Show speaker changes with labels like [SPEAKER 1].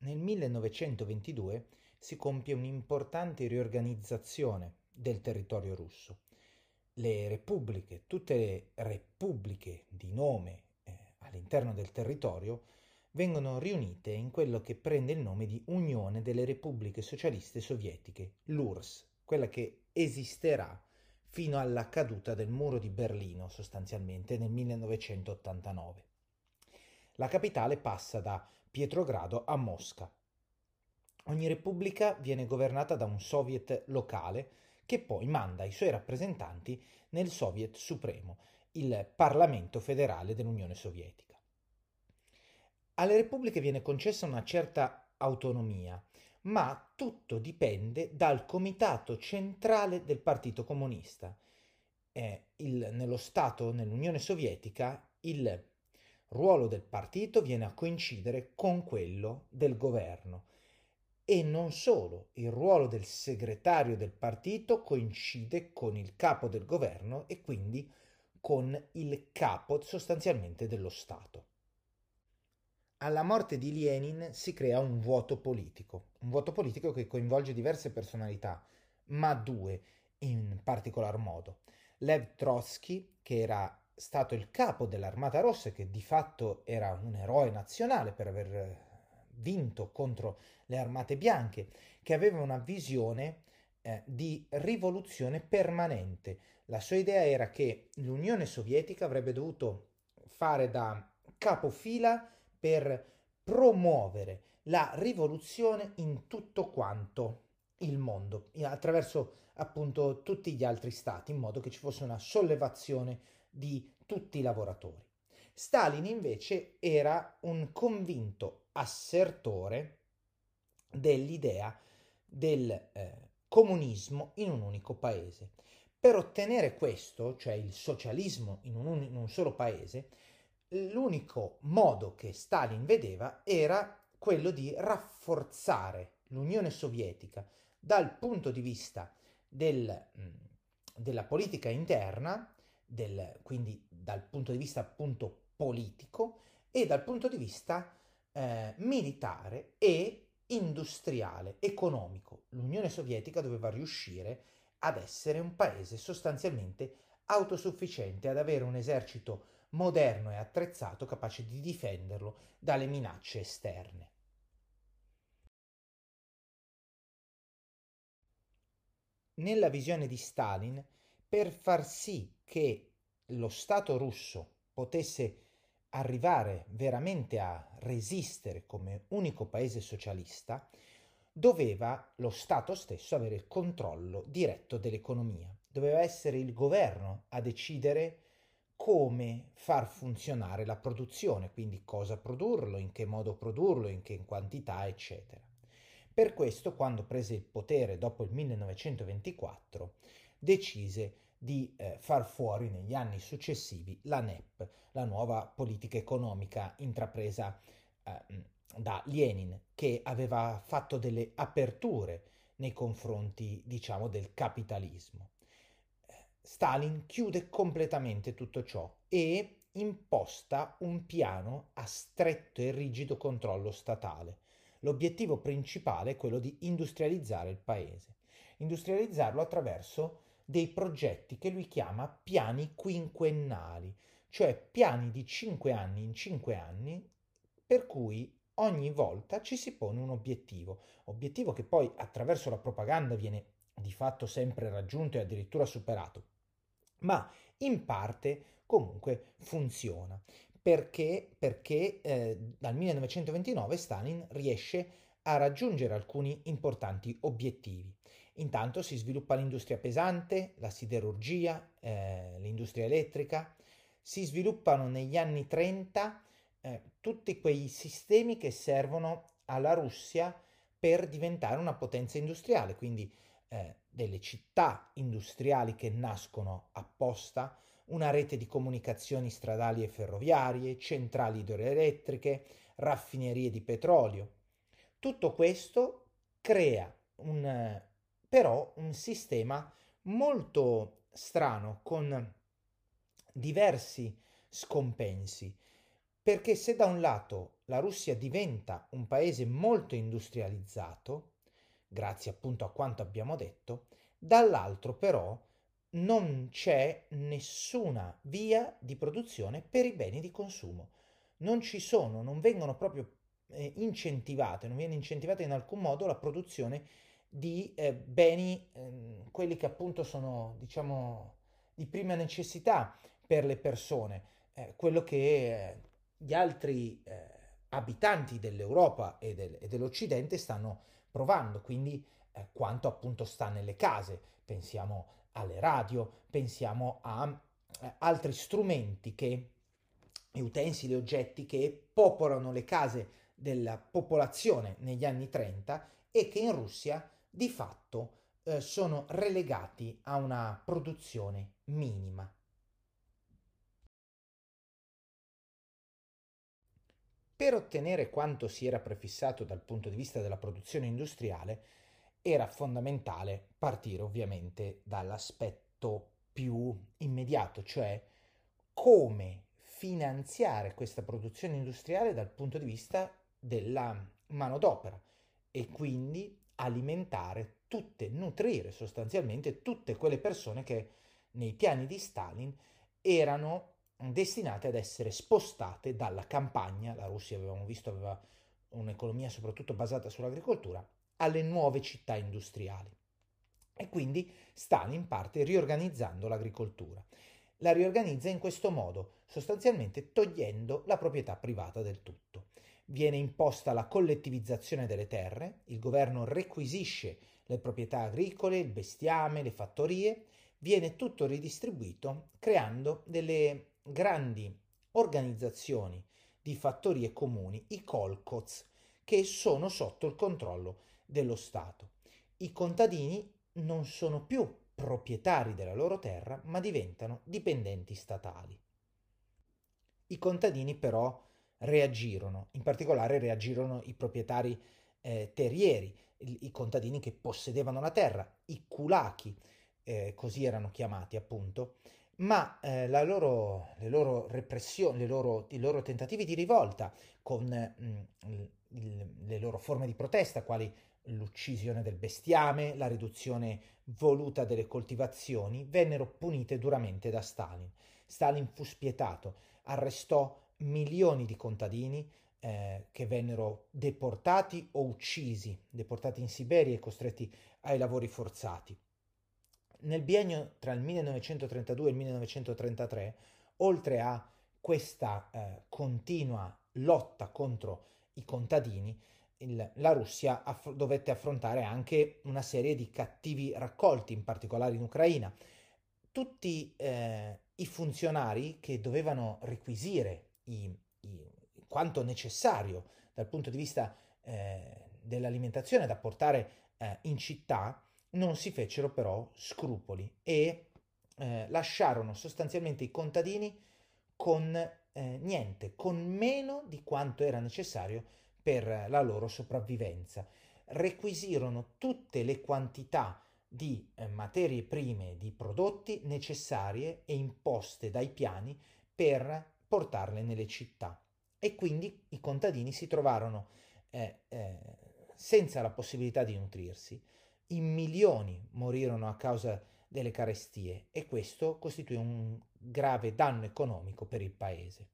[SPEAKER 1] Nel 1922 si compie un'importante riorganizzazione del territorio russo. Le repubbliche, tutte le repubbliche di nome eh, all'interno del territorio, vengono riunite in quello che prende il nome di Unione delle Repubbliche Socialiste Sovietiche, l'URSS, quella che esisterà fino alla caduta del muro di Berlino sostanzialmente nel 1989. La capitale passa da Pietrogrado a Mosca. Ogni repubblica viene governata da un soviet locale che poi manda i suoi rappresentanti nel Soviet Supremo, il Parlamento federale dell'Unione Sovietica. Alle repubbliche viene concessa una certa autonomia, ma tutto dipende dal comitato centrale del Partito Comunista. Eh, il, nello Stato, nell'Unione Sovietica, il ruolo del partito viene a coincidere con quello del governo e non solo, il ruolo del segretario del partito coincide con il capo del governo e quindi con il capo sostanzialmente dello Stato. Alla morte di Lenin si crea un vuoto politico, un vuoto politico che coinvolge diverse personalità, ma due in particolar modo. Lev Trotsky, che era stato il capo dell'Armata Rossa, che di fatto era un eroe nazionale per aver vinto contro le armate bianche, che aveva una visione eh, di rivoluzione permanente. La sua idea era che l'Unione Sovietica avrebbe dovuto fare da capofila per promuovere la rivoluzione in tutto quanto il mondo, attraverso appunto tutti gli altri stati, in modo che ci fosse una sollevazione di tutti i lavoratori. Stalin invece era un convinto assertore dell'idea del eh, comunismo in un unico paese. Per ottenere questo, cioè il socialismo in un, in un solo paese, l'unico modo che Stalin vedeva era quello di rafforzare l'Unione Sovietica dal punto di vista del, della politica interna, del, quindi dal punto di vista appunto politico e dal punto di vista eh, militare e industriale, economico. L'Unione Sovietica doveva riuscire ad essere un paese sostanzialmente autosufficiente, ad avere un esercito moderno e attrezzato capace di difenderlo dalle minacce esterne. Nella visione di Stalin, per far sì che lo Stato russo potesse arrivare veramente a resistere come unico paese socialista, doveva lo Stato stesso avere il controllo diretto dell'economia. Doveva essere il governo a decidere come far funzionare la produzione, quindi cosa produrlo, in che modo produrlo, in che quantità, eccetera. Per questo, quando prese il potere dopo il 1924, decise di eh, far fuori negli anni successivi la NEP, la nuova politica economica intrapresa eh, da Lenin, che aveva fatto delle aperture nei confronti, diciamo, del capitalismo. Stalin chiude completamente tutto ciò e imposta un piano a stretto e rigido controllo statale. L'obiettivo principale è quello di industrializzare il paese, industrializzarlo attraverso dei progetti che lui chiama piani quinquennali, cioè piani di 5 anni in 5 anni per cui ogni volta ci si pone un obiettivo, obiettivo che poi attraverso la propaganda viene di fatto sempre raggiunto e addirittura superato ma in parte comunque funziona. Perché? Perché eh, dal 1929 Stalin riesce a raggiungere alcuni importanti obiettivi. Intanto si sviluppa l'industria pesante, la siderurgia, eh, l'industria elettrica, si sviluppano negli anni 30 eh, tutti quei sistemi che servono alla Russia per diventare una potenza industriale, quindi eh, delle città industriali che nascono apposta, una rete di comunicazioni stradali e ferroviarie, centrali idroelettriche, raffinerie di petrolio. Tutto questo crea un, però un sistema molto strano con diversi scompensi, perché se da un lato la Russia diventa un paese molto industrializzato, grazie appunto a quanto abbiamo detto, dall'altro però non c'è nessuna via di produzione per i beni di consumo. Non ci sono, non vengono proprio eh, incentivate, non viene incentivata in alcun modo la produzione di eh, beni, eh, quelli che appunto sono, diciamo, di prima necessità per le persone, eh, quello che eh, gli altri eh, abitanti dell'Europa e, del, e, dell'Occidente stanno provando, quindi quanto appunto sta nelle case. Pensiamo alle radio, pensiamo a eh, altri strumenti che, utensili, oggetti che popolano le case della popolazione negli anni 30 e che in Russia di fatto eh, sono relegati a una produzione minima. Per ottenere quanto si era prefissato dal punto di vista della produzione industriale, era fondamentale partire ovviamente dall'aspetto più immediato, cioè come finanziare questa produzione industriale dal punto di vista della manodopera e quindi alimentare tutte, nutrire sostanzialmente tutte quelle persone che nei piani di Stalin erano destinate ad essere spostate dalla campagna, la Russia avevamo visto aveva un'economia soprattutto basata sull'agricoltura, alle nuove città industriali. E quindi Stalin parte riorganizzando l'agricoltura. La riorganizza in questo modo, sostanzialmente togliendo la proprietà privata del tutto. Viene imposta la collettivizzazione delle terre, il governo requisisce le proprietà agricole, il bestiame, le fattorie, viene tutto ridistribuito creando delle grandi organizzazioni di fattorie comuni, i kolkoz, che sono sotto il controllo dello Stato. I contadini non sono più proprietari della loro terra, ma diventano dipendenti statali. I contadini però reagirono, in particolare reagirono i proprietari eh, terrieri, i, i, contadini che possedevano la terra, i kulaki, eh, così erano chiamati appunto, ma eh, loro, le loro repressioni, le loro, i loro tentativi di rivolta con mh, mm, il, le loro forme di protesta, quali l'uccisione del bestiame, la riduzione voluta delle coltivazioni, vennero punite duramente da Stalin. Stalin fu spietato, arrestò milioni di contadini eh, che vennero deportati o uccisi, deportati in Siberia e costretti ai lavori forzati. Nel biennio tra il 1932 e il 1933, oltre a questa eh, continua lotta contro i contadini, il, la Russia aff- dovette affrontare anche una serie di cattivi raccolti, in particolare in Ucraina. Tutti eh, i funzionari che dovevano requisire i, i, quanto necessario dal punto di vista eh, dell'alimentazione da portare eh, in città non si fecero però scrupoli e eh, lasciarono sostanzialmente i contadini con eh, niente, con meno di quanto era necessario per la loro sopravvivenza. Requisirono tutte le quantità di eh, materie prime, di prodotti necessarie e imposte dai piani per portarle nelle città. E quindi i contadini si trovarono eh, eh, senza la possibilità di nutrirsi, in milioni morirono a causa delle carestie e questo costituì un grave danno economico per il paese.